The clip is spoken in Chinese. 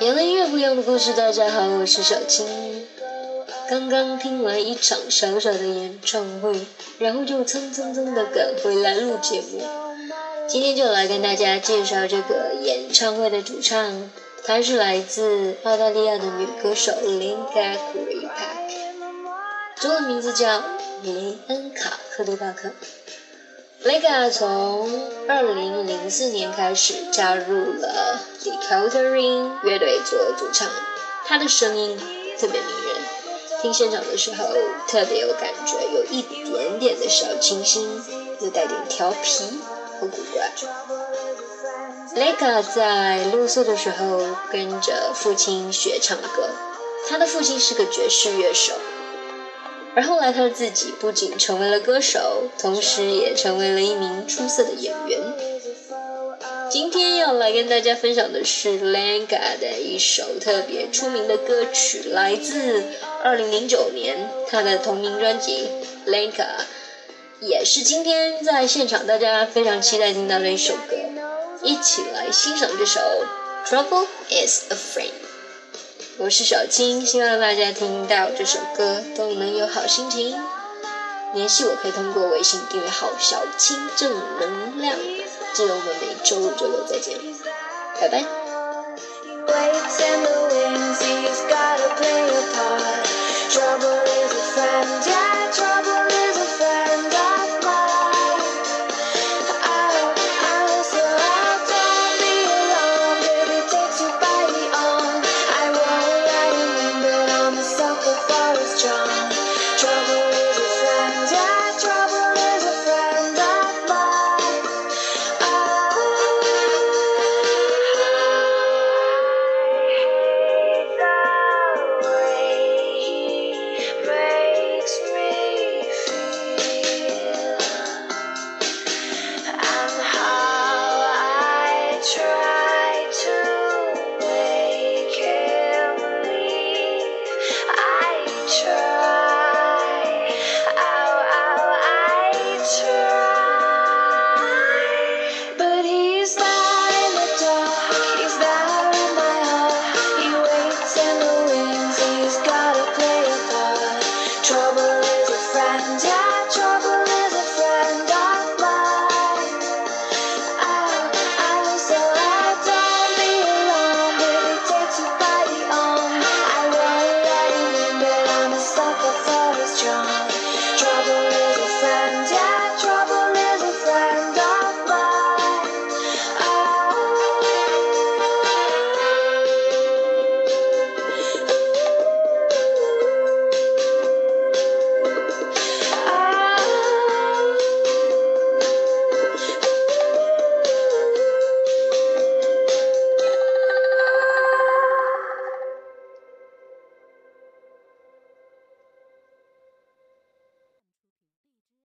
演了音乐不一样的故事，大家好，我是小青。刚刚听完一场小小的演唱会，然后就蹭蹭蹭的赶回来录节目。今天就来跟大家介绍这个演唱会的主唱，她是来自澳大利亚的女歌手 Linda Gray 中文名字叫雷恩卡克利帕克。Lega 从二零零四年开始加入了 The Culturing 乐队做主唱，他的声音特别迷人，听现场的时候特别有感觉，有一点点的小清新，又带点调皮和古怪。Lega 在六岁的时候跟着父亲学唱歌，他的父亲是个爵士乐手。而后来，他自己不仅成为了歌手，同时也成为了一名出色的演员。今天要来跟大家分享的是 Lenga 的一首特别出名的歌曲，来自2009年他的同名专辑《Lenga》，也是今天在现场大家非常期待听到的一首歌。一起来欣赏这首《Trouble Is a Friend》。我是小青，希望大家听到这首歌都能有好心情。联系我可以通过微信订阅号“小青正能量”。记得我们每周五、周六再见，拜拜。Trouble is a friend, yeah. Trouble is a friend. yeah.